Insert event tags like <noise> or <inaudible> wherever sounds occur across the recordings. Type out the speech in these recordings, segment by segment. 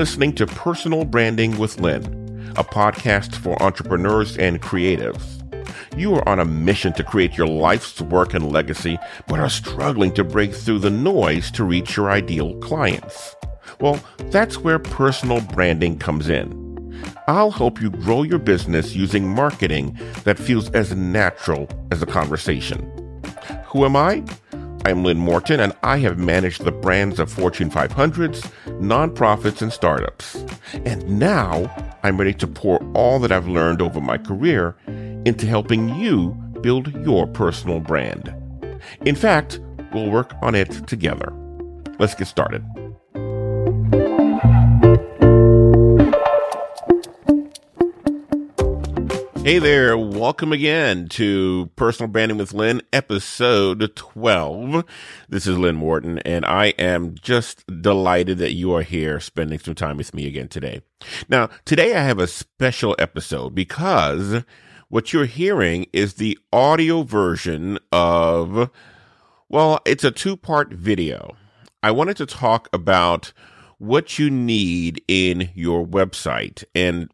listening to Personal Branding with Lynn, a podcast for entrepreneurs and creatives. You are on a mission to create your life's work and legacy, but are struggling to break through the noise to reach your ideal clients. Well, that's where personal branding comes in. I'll help you grow your business using marketing that feels as natural as a conversation. Who am I? I'm Lynn Morton, and I have managed the brands of Fortune 500s, nonprofits, and startups. And now I'm ready to pour all that I've learned over my career into helping you build your personal brand. In fact, we'll work on it together. Let's get started. Hey there, welcome again to Personal Branding with Lynn, episode 12. This is Lynn Morton, and I am just delighted that you are here spending some time with me again today. Now, today I have a special episode because what you're hearing is the audio version of, well, it's a two part video. I wanted to talk about what you need in your website and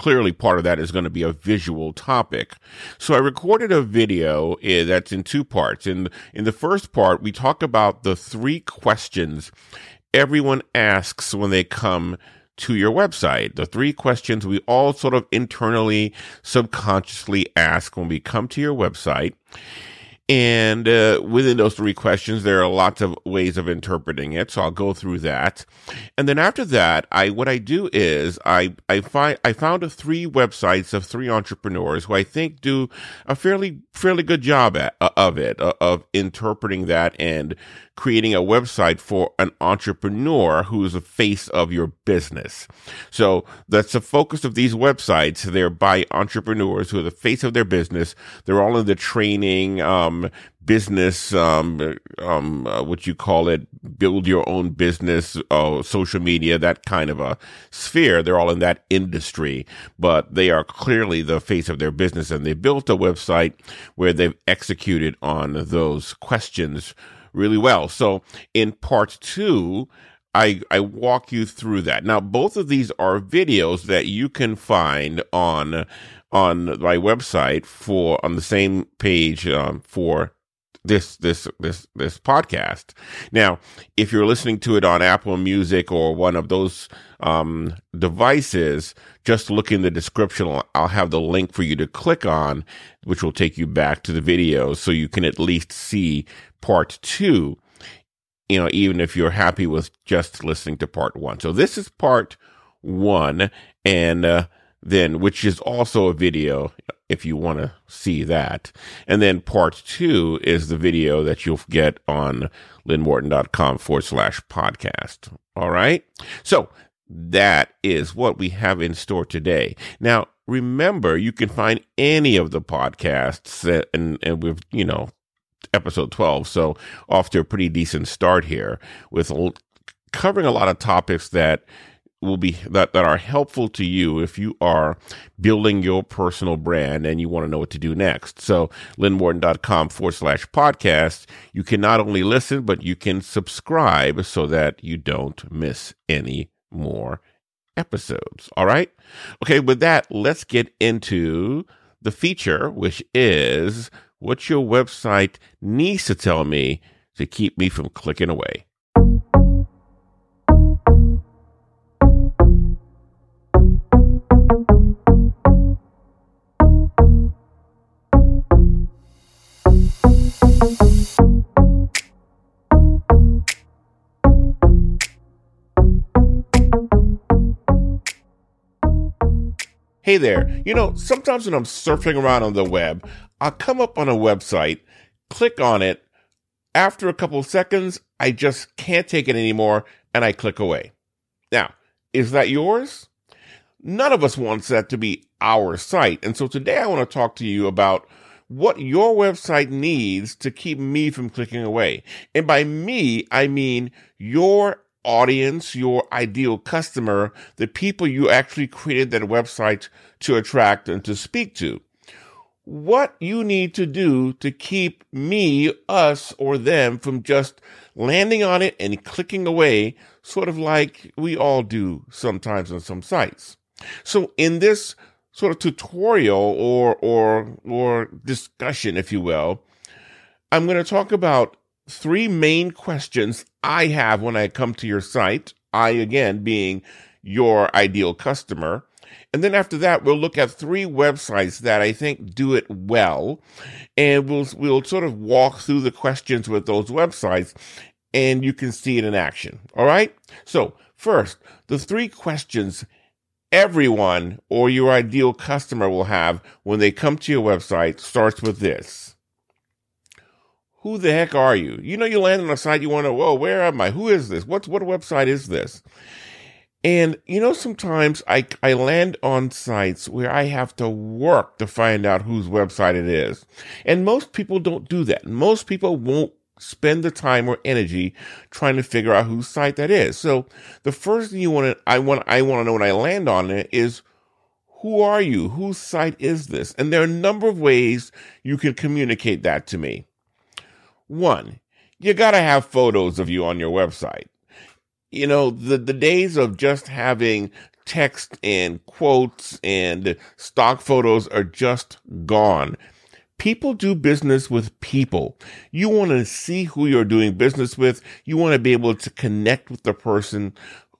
clearly part of that is going to be a visual topic. So I recorded a video eh, that's in two parts. In in the first part, we talk about the three questions everyone asks when they come to your website. The three questions we all sort of internally, subconsciously ask when we come to your website. And uh, within those three questions, there are lots of ways of interpreting it. So I'll go through that. And then after that, I what I do is I I find I found three websites of three entrepreneurs who I think do a fairly fairly good job at, uh, of it uh, of interpreting that and creating a website for an entrepreneur who is the face of your business. So that's the focus of these websites. They're by entrepreneurs who are the face of their business. They're all in the training, um, business, um, um, uh, what you call it, build your own business, uh, social media, that kind of a sphere. They're all in that industry, but they are clearly the face of their business and they built a website where they've executed on those questions really well. So in part two, I, I walk you through that. Now, both of these are videos that you can find on, on my website for, on the same page, um, for this this this this podcast. Now, if you're listening to it on Apple Music or one of those um, devices, just look in the description. I'll have the link for you to click on, which will take you back to the video, so you can at least see part two. You know, even if you're happy with just listening to part one. So this is part one, and uh, then which is also a video if you want to see that. And then part two is the video that you'll get on lynnmorton.com forward slash podcast. All right. So that is what we have in store today. Now, remember, you can find any of the podcasts that, and, and we've, you know, episode 12. So off to a pretty decent start here with covering a lot of topics that will be that, that are helpful to you if you are building your personal brand and you want to know what to do next. So lynnmorton.com forward slash podcast. You can not only listen, but you can subscribe so that you don't miss any more episodes. All right. Okay. With that, let's get into the feature, which is what your website needs to tell me to keep me from clicking away. Hey there, you know, sometimes when I'm surfing around on the web, I'll come up on a website, click on it. After a couple seconds, I just can't take it anymore and I click away. Now, is that yours? None of us wants that to be our site. And so today I want to talk to you about what your website needs to keep me from clicking away. And by me, I mean your audience, your ideal customer, the people you actually created that website to attract and to speak to. what you need to do to keep me, us, or them from just landing on it and clicking away, sort of like we all do sometimes on some sites. So in this sort of tutorial or, or, or discussion, if you will, I'm going to talk about three main questions I have when I come to your site. I, again, being your ideal customer. And then after that, we'll look at three websites that I think do it well. And we'll, we'll sort of walk through the questions with those websites and you can see it in action. All right. So first, the three questions everyone or your ideal customer will have when they come to your website starts with this. Who the heck are you? You know, you land on a site, you want to, whoa, where am I? Who is this? What's, what website is this? And you know, sometimes I, I land on sites where I have to work to find out whose website it is. And most people don't do that. Most people won't spend the time or energy trying to figure out whose site that is. So the first thing you want to, I want, I want to know when I land on it is who are you? Whose site is this? And there are a number of ways you can communicate that to me. One, you got to have photos of you on your website you know, the, the days of just having text and quotes and stock photos are just gone. People do business with people. You want to see who you're doing business with. You want to be able to connect with the person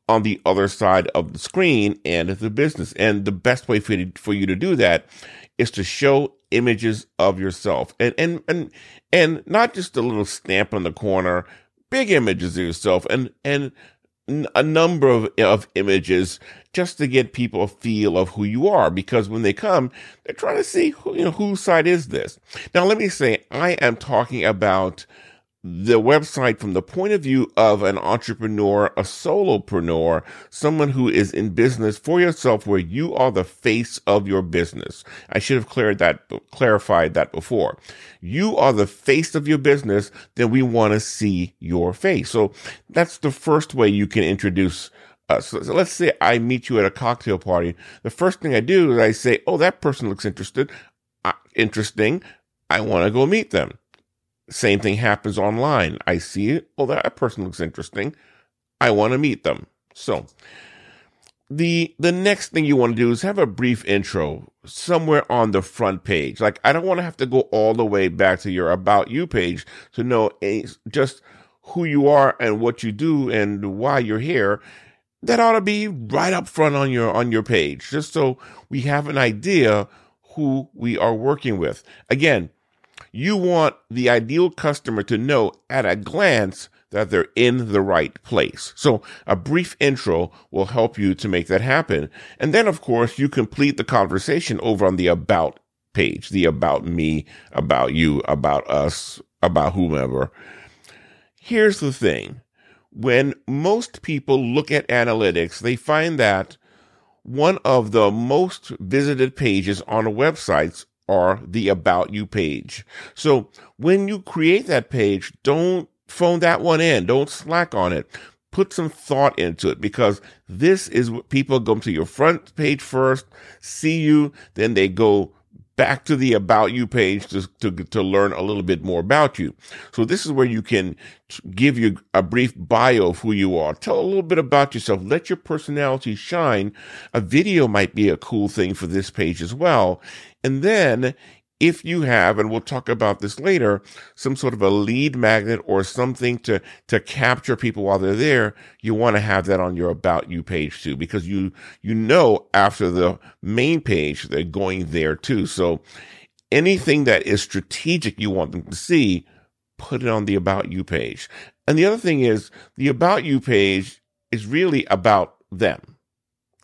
on the other side of the screen and the business. And the best way for you, for you to do that is to show images of yourself and, and, and, and not just a little stamp on the corner, big images of yourself and, and a number of, of images just to get people a feel of who you are. Because when they come, they're trying to see who, you know, whose side is this? Now, let me say, I am talking about the website from the point of view of an entrepreneur, a solopreneur, someone who is in business for yourself where you are the face of your business. I should have cleared that, clarified that before. You are the face of your business, then we want to see your face. So that's the first way you can introduce uh, so, so, let's say I meet you at a cocktail party. The first thing I do is I say, "Oh, that person looks interested. Uh, interesting. I want to go meet them." Same thing happens online. I see it. Oh, that person looks interesting. I want to meet them. So the the next thing you want to do is have a brief intro somewhere on the front page. Like I don't want to have to go all the way back to your about you page to know just who you are and what you do and why you're here. That ought to be right up front on your on your page, just so we have an idea who we are working with. Again, you want the ideal customer to know at a glance that they're in the right place. So a brief intro will help you to make that happen. And then, of course, you complete the conversation over on the about page, the about me, about you, about us, about whomever. Here's the thing. When most people look at analytics, they find that one of the most visited pages on a websites are the About You page. So when you create that page, don't phone that one in. Don't slack on it. Put some thought into it because this is what people go to your front page first, see you, then they go back to the about you page to, to, to learn a little bit more about you. So this is where you can give you a brief bio of who you are. Tell a little bit about yourself. Let your personality shine. A video might be a cool thing for this page as well. And then if you have, and we'll talk about this later, some sort of a lead magnet or something to, to capture people while they're there, you want to have that on your about you page too, because you, you know, after the main page, they're going there too. So anything that is strategic you want them to see, put it on the about you page. And the other thing is the about you page is really about them.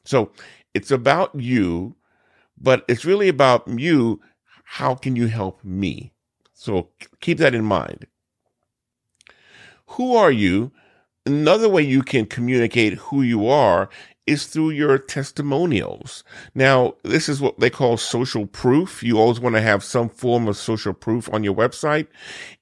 So it's about you, but it's really about you how can you help me? So keep that in mind. Who are you? Another way you can communicate who you are is through your testimonials. Now, this is what they call social proof. You always want to have some form of social proof on your website.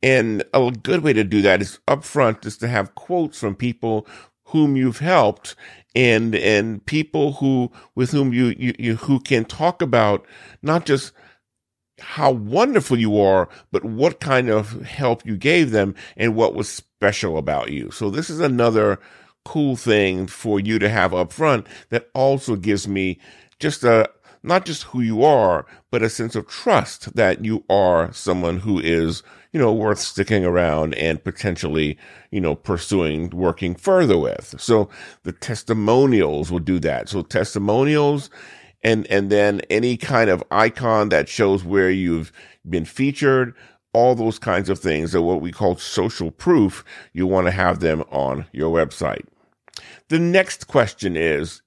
And a good way to do that is upfront is to have quotes from people whom you've helped and, and people who, with whom you, you, you who can talk about not just how wonderful you are, but what kind of help you gave them and what was special about you. So this is another cool thing for you to have up front that also gives me just a, not just who you are, but a sense of trust that you are someone who is, you know, worth sticking around and potentially, you know, pursuing working further with. So the testimonials will do that. So testimonials and, and then any kind of icon that shows where you've been featured, all those kinds of things are what we call social proof. You want to have them on your website. The next question is,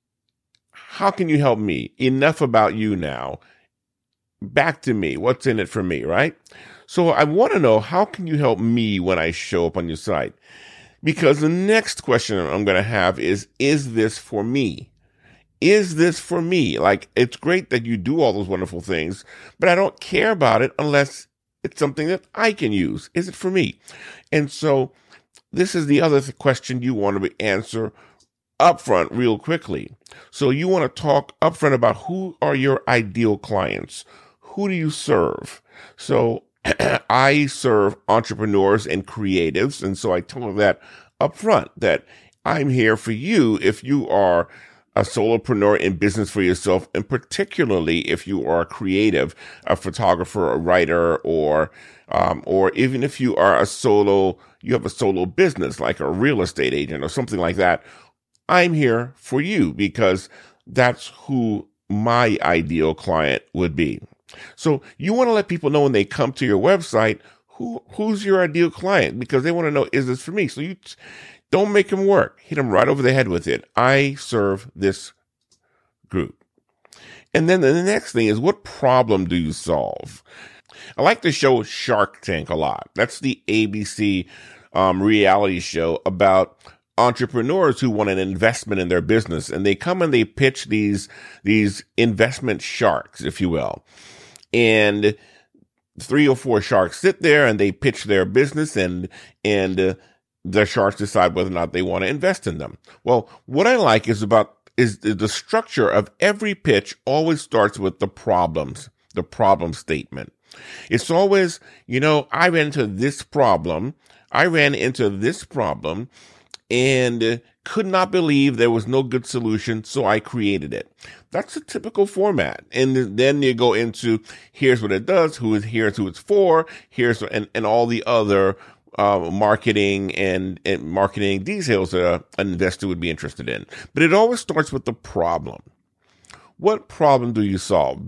how can you help me? Enough about you now. Back to me. What's in it for me, right? So I want to know, how can you help me when I show up on your site? Because the next question I'm going to have is, is this for me? Is this for me? Like, it's great that you do all those wonderful things, but I don't care about it unless it's something that I can use. Is it for me? And so this is the other th- question you want to answer upfront real quickly. So you want to talk upfront about who are your ideal clients? Who do you serve? So <clears throat> I serve entrepreneurs and creatives. And so I tell them that upfront that I'm here for you if you are a solopreneur in business for yourself, and particularly if you are a creative, a photographer, a writer, or um, or even if you are a solo, you have a solo business like a real estate agent or something like that. I'm here for you because that's who my ideal client would be. So you want to let people know when they come to your website who who's your ideal client because they want to know is this for me. So you don't make him work. Hit him right over the head with it. I serve this group. And then the next thing is what problem do you solve? I like the show Shark Tank a lot. That's the ABC um, reality show about entrepreneurs who want an investment in their business and they come and they pitch these these investment sharks if you will and three or four sharks sit there and they pitch their business and and uh, the sharks decide whether or not they want to invest in them. Well, what I like is about is the structure of every pitch always starts with the problems, the problem statement. It's always, you know, I ran into this problem. I ran into this problem and could not believe there was no good solution, so I created it. That's a typical format. And then you go into here's what it does, who is here's who it's for, here's and, and all the other uh, marketing and, and marketing details that an investor would be interested in. But it always starts with the problem. What problem do you solve?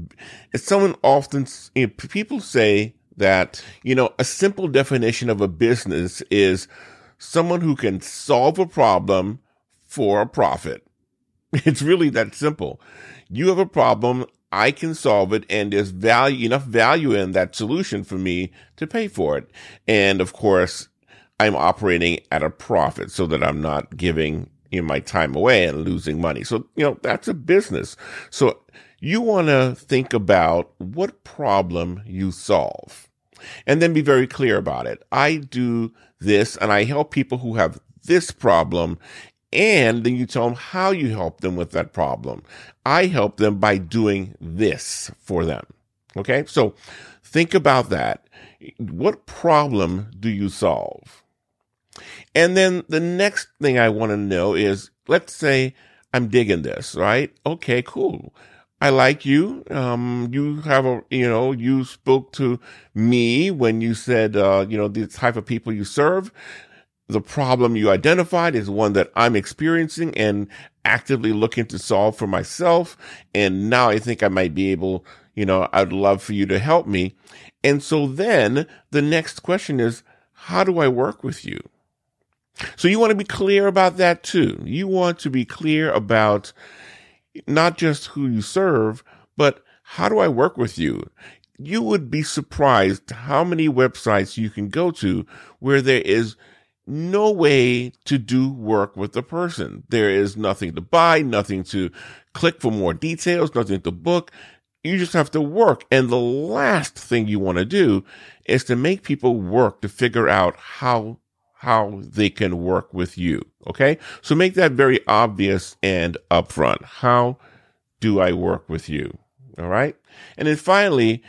It's someone often, you know, people say that, you know, a simple definition of a business is someone who can solve a problem for a profit. <laughs> It's really that simple. You have a problem. I can solve it and there's value, enough value in that solution for me to pay for it. And of course, I'm operating at a profit so that I'm not giving you know, my time away and losing money. So, you know, that's a business. So you want to think about what problem you solve and then be very clear about it. I do this and I help people who have this problem and then you tell them how you help them with that problem. I help them by doing this for them. Okay. So think about that. What problem do you solve? And then the next thing I want to know is, let's say I'm digging this, right? Okay, cool. I like you. Um, you have a, you know, you spoke to me when you said, uh, you know, the type of people you serve the problem you identified is one that I'm experiencing and actively looking to solve for myself. And now I think I might be able, you know, I'd love for you to help me. And so then the next question is, how do I work with you? So you want to be clear about that too. You want to be clear about not just who you serve, but how do I work with you? You would be surprised how many websites you can go to where there is no way to do work with the person. There is nothing to buy, nothing to click for more details, nothing to book. You just have to work. And the last thing you want to do is to make people work to figure out how, how they can work with you. Okay. So make that very obvious and upfront. How do I work with you? All right. And then finally,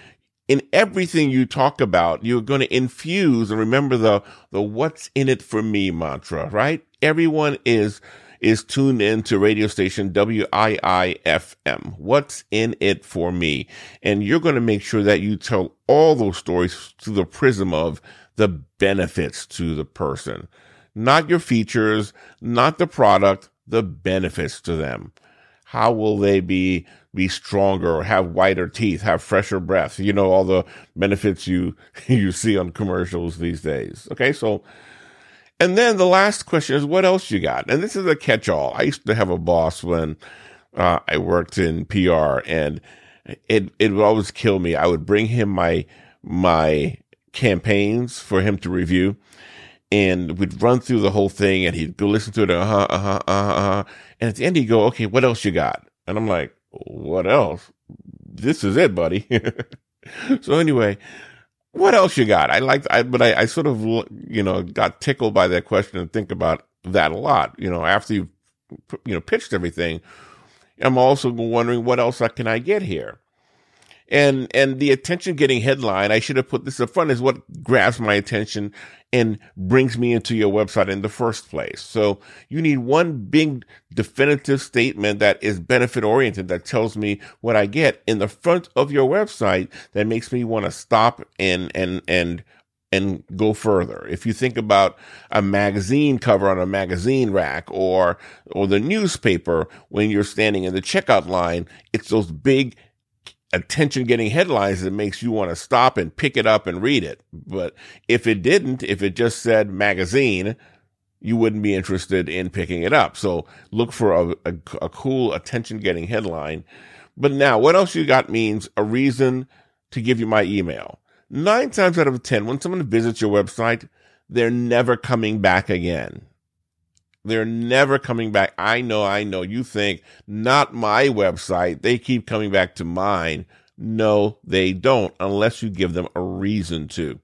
in everything you talk about, you're going to infuse and remember the, the what's in it for me mantra, right? Everyone is, is tuned in to radio station WIIFM. What's in it for me? And you're going to make sure that you tell all those stories through the prism of the benefits to the person, not your features, not the product, the benefits to them. How will they be be stronger, or have whiter teeth, have fresher breath? You know all the benefits you <laughs> you see on commercials these days. Okay, so and then the last question is, what else you got? And this is a catch-all. I used to have a boss when uh, I worked in PR, and it it would always kill me. I would bring him my my campaigns for him to review, and we'd run through the whole thing, and he'd go listen to it, uh huh, uh huh, uh huh, uh-huh. and at the end he'd go, okay, what else you got? And I'm like, what else? This is it, buddy. <laughs> so anyway, what else you got? I like, I, but I, I sort of, you know, got tickled by that question and think about that a lot. You know, after you've, you know, pitched everything, I'm also wondering what else can I get here? And, and the attention getting headline, I should have put this up front is what grabs my attention and brings me into your website in the first place. So you need one big definitive statement that is benefit oriented that tells me what I get in the front of your website that makes me want to stop and, and, and, and go further. If you think about a magazine cover on a magazine rack or, or the newspaper when you're standing in the checkout line, it's those big attention getting headlines that makes you want to stop and pick it up and read it. But if it didn't, if it just said magazine, you wouldn't be interested in picking it up. So look for a, a, a cool attention getting headline. But now what else you got means a reason to give you my email. Nine times out of 10, when someone visits your website, they're never coming back again. They're never coming back. I know, I know. You think, not my website. They keep coming back to mine. No, they don't, unless you give them a reason to.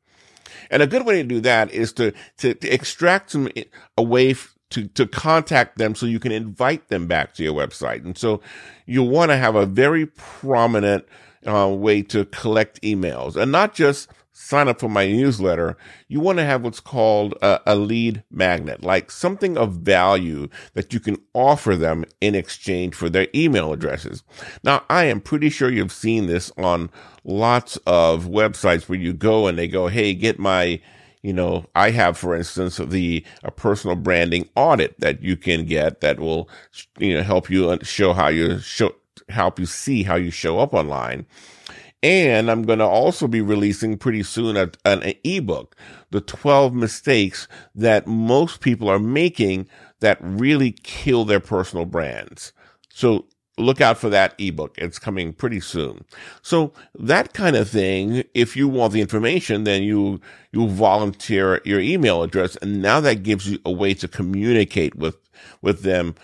And a good way to do that is to, to, to extract some away to, to contact them so you can invite them back to your website. And so you want to have a very prominent uh, way to collect emails and not just sign up for my newsletter, you want to have what's called a, a, lead magnet, like something of value that you can offer them in exchange for their email addresses. Now, I am pretty sure you've seen this on lots of websites where you go and they go, Hey, get my, you know, I have, for instance, the a personal branding audit that you can get that will, you know, help you show how you show, help you see how you show up online. And I'm going to also be releasing pretty soon a, an ebook, the 12 mistakes that most people are making that really kill their personal brands. So look out for that ebook. It's coming pretty soon. So that kind of thing, if you want the information, then you, you volunteer your email address. And now that gives you a way to communicate with, with them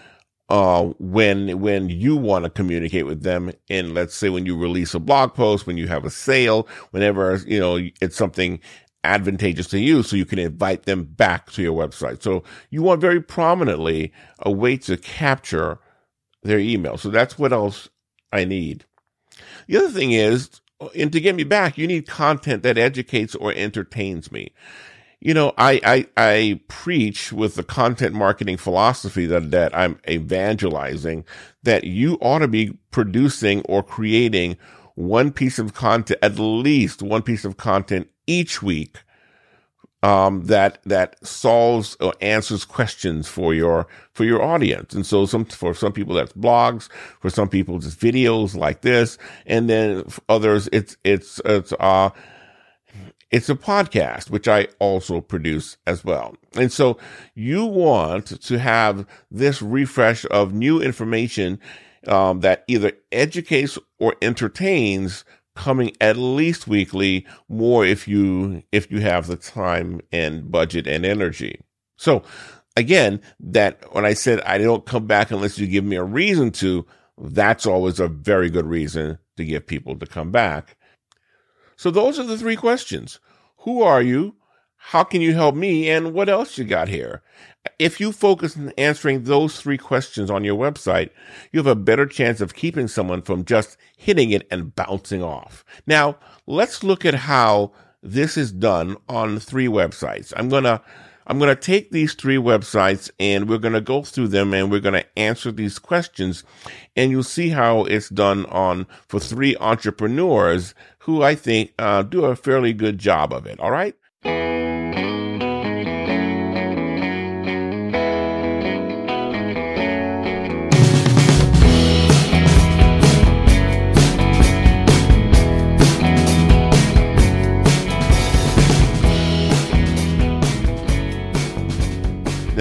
uh, when when you want to communicate with them and let's say when you release a blog post when you have a sale whenever you know it's something advantageous to you so you can invite them back to your website. So you want very prominently a way to capture their email. So that's what else i need. The other thing is and to get me back you need content that educates or entertains me you know, I, I, I preach with the content marketing philosophy that, that I'm evangelizing that you ought to be producing or creating one piece of content, at least one piece of content each week, um, that, that solves or answers questions for your, for your audience. And so some, for some people, that's blogs. For some people, it's videos like this. And then others, it's, it's, it's, uh, it's a podcast, which I also produce as well. And so you want to have this refresh of new information um, that either educates or entertains coming at least weekly more if you if you have the time and budget and energy so again that when i said i don't come back unless you give me a reason to that's always a very good reason to get people to come back so those are the three questions. Who are you? how can you help me and what else you got here? If you focus on answering those three questions on your website, you have a better chance of keeping someone from just hitting it and bouncing off. Now, let's look at how this is done on three websites. I'm going to I'm going to take these three websites and we're going to go through them and we're going to answer these questions and you'll see how it's done on for three entrepreneurs who I think uh, do a fairly good job of it. All right.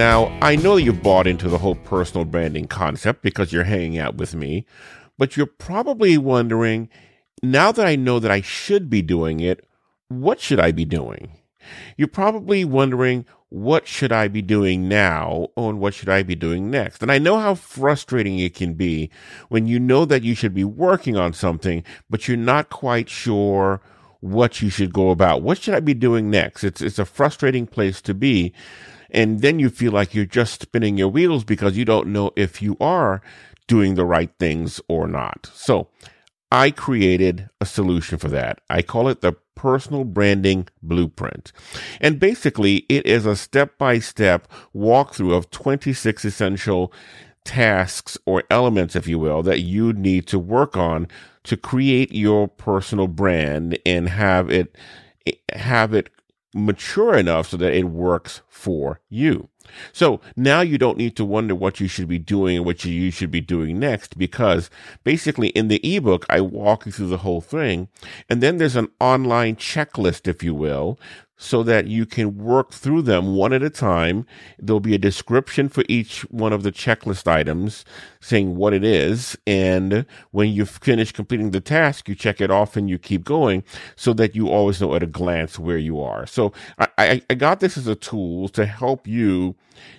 Now, I know you've bought into the whole personal branding concept because you're hanging out with me, but you're probably wondering now that I know that I should be doing it, what should I be doing? You're probably wondering, what should I be doing now and what should I be doing next? And I know how frustrating it can be when you know that you should be working on something, but you're not quite sure what you should go about. What should I be doing next? It's, it's a frustrating place to be. And then you feel like you're just spinning your wheels because you don't know if you are doing the right things or not. So I created a solution for that. I call it the personal branding blueprint. And basically it is a step by step walkthrough of 26 essential tasks or elements, if you will, that you need to work on to create your personal brand and have it eh, have it mature enough so that it works for you. So now you don't need to wonder what you should be doing and what you should be doing next because basically in the ebook, I walk you through the whole thing. And then there's an online checklist, if you will, so that you can work through them one at a time. There'll be a description for each one of the checklist items saying what it is. And when you finish completing the task, you check it off and you keep going so that you always know at a glance where you are. So I, I, I got this as a tool to help you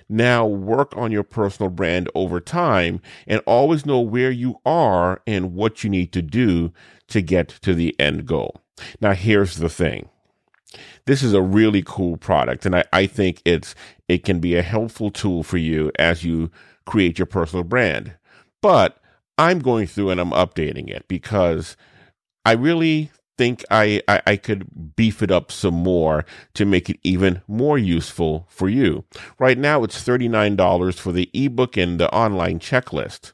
now work on your personal brand over time and always know where you are and what you need to do to get to the end goal. Now, here's the thing this is a really cool product. And I, I think it's, it can be a helpful tool for you as you create your personal brand. But I'm going through and I'm updating it because I really think I, I, I, could beef it up some more to make it even more useful for you. Right now, it's $39 for the ebook and the online checklist.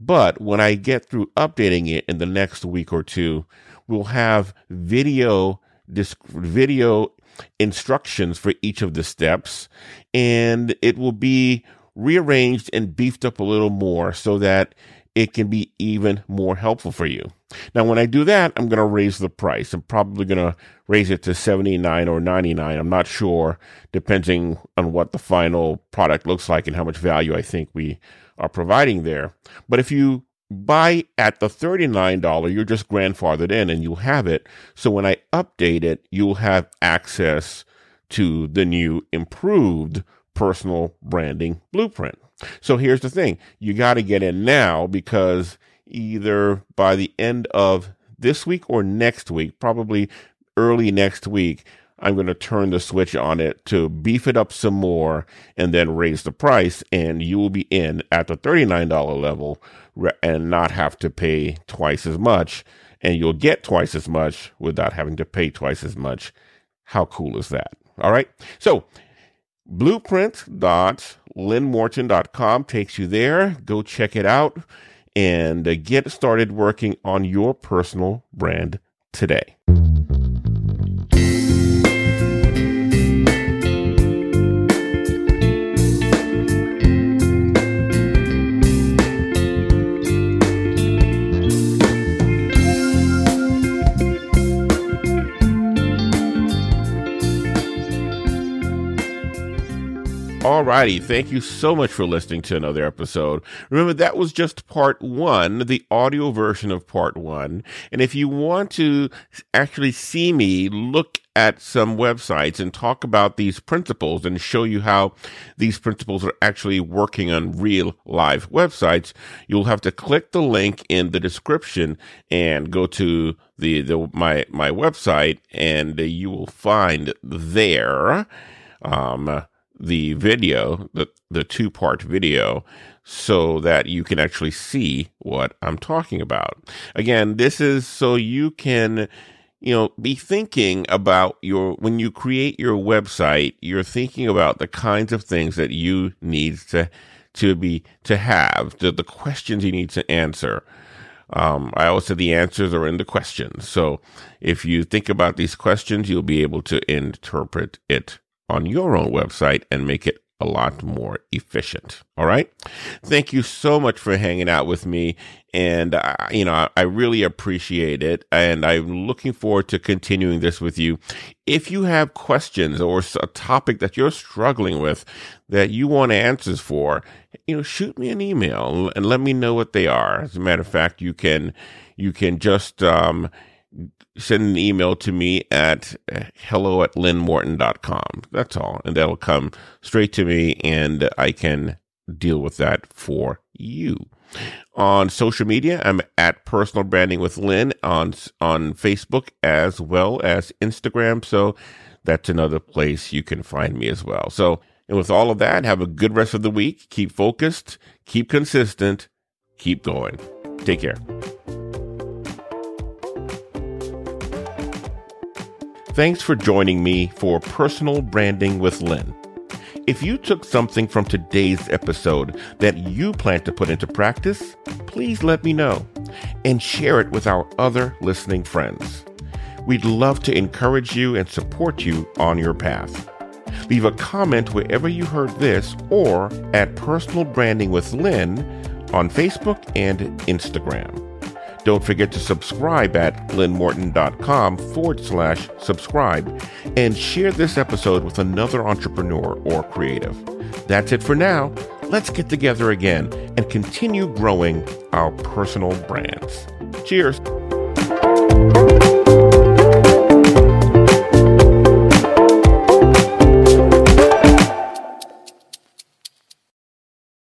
But when I get through updating it in the next week or two, we'll have video video instructions for each of the steps and it will be rearranged and beefed up a little more so that it can be even more helpful for you. Now, when I do that, I'm going to raise the price. I'm probably going to raise it to 79 or 99. I'm not sure, depending on what the final product looks like and how much value I think we are providing there. But if you buy at the $39, you're just grandfathered in and you'll have it. So when I update it, you'll have access to the new improved personal branding blueprint. So here's the thing. You got to get in now because either by the end of this week or next week, probably early next week, I'm going to turn the switch on it to beef it up some more and then raise the price and you will be in at the $39 level and not have to pay twice as much and you'll get twice as much without having to pay twice as much. How cool is that? All right. So blueprint.lynnmorton.com takes you there. Go check it out and get started working on your personal brand today. Alrighty, thank you so much for listening to another episode. Remember, that was just part one, the audio version of part one. And if you want to actually see me look at some websites and talk about these principles and show you how these principles are actually working on real live websites, you'll have to click the link in the description and go to the, the my my website and you will find there um, the video, the the two part video so that you can actually see what I'm talking about. Again, this is so you can, you know, be thinking about your, when you create your website, you're thinking about the kinds of things that you need to, to be, to have, the, the questions you need to answer. Um, I always say the answers are in the questions. So if you think about these questions, you'll be able to interpret it on your own website and make it a lot more efficient. All right. Thank you so much for hanging out with me. And, uh, you know, I really appreciate it. And I'm looking forward to continuing this with you. If you have questions or a topic that you're struggling with that you want answers for, you know, shoot me an email and let me know what they are. As a matter of fact, you can, you can just, um, send an email to me at uh, hello at lynnmorton.com. That's all. And that'll come straight to me and I can deal with that for you. On social media, I'm at personal branding with Lynn on, on Facebook as well as Instagram. So that's another place you can find me as well. So, and with all of that, have a good rest of the week. Keep focused, keep consistent, keep going. Take care. Thanks for joining me for Personal Branding with Lynn. If you took something from today's episode that you plan to put into practice, please let me know and share it with our other listening friends. We'd love to encourage you and support you on your path. Leave a comment wherever you heard this or at Personal Branding with Lynn on Facebook and Instagram. Don't forget to subscribe at lynnmorton.com forward slash subscribe and share this episode with another entrepreneur or creative. That's it for now. Let's get together again and continue growing our personal brands. Cheers.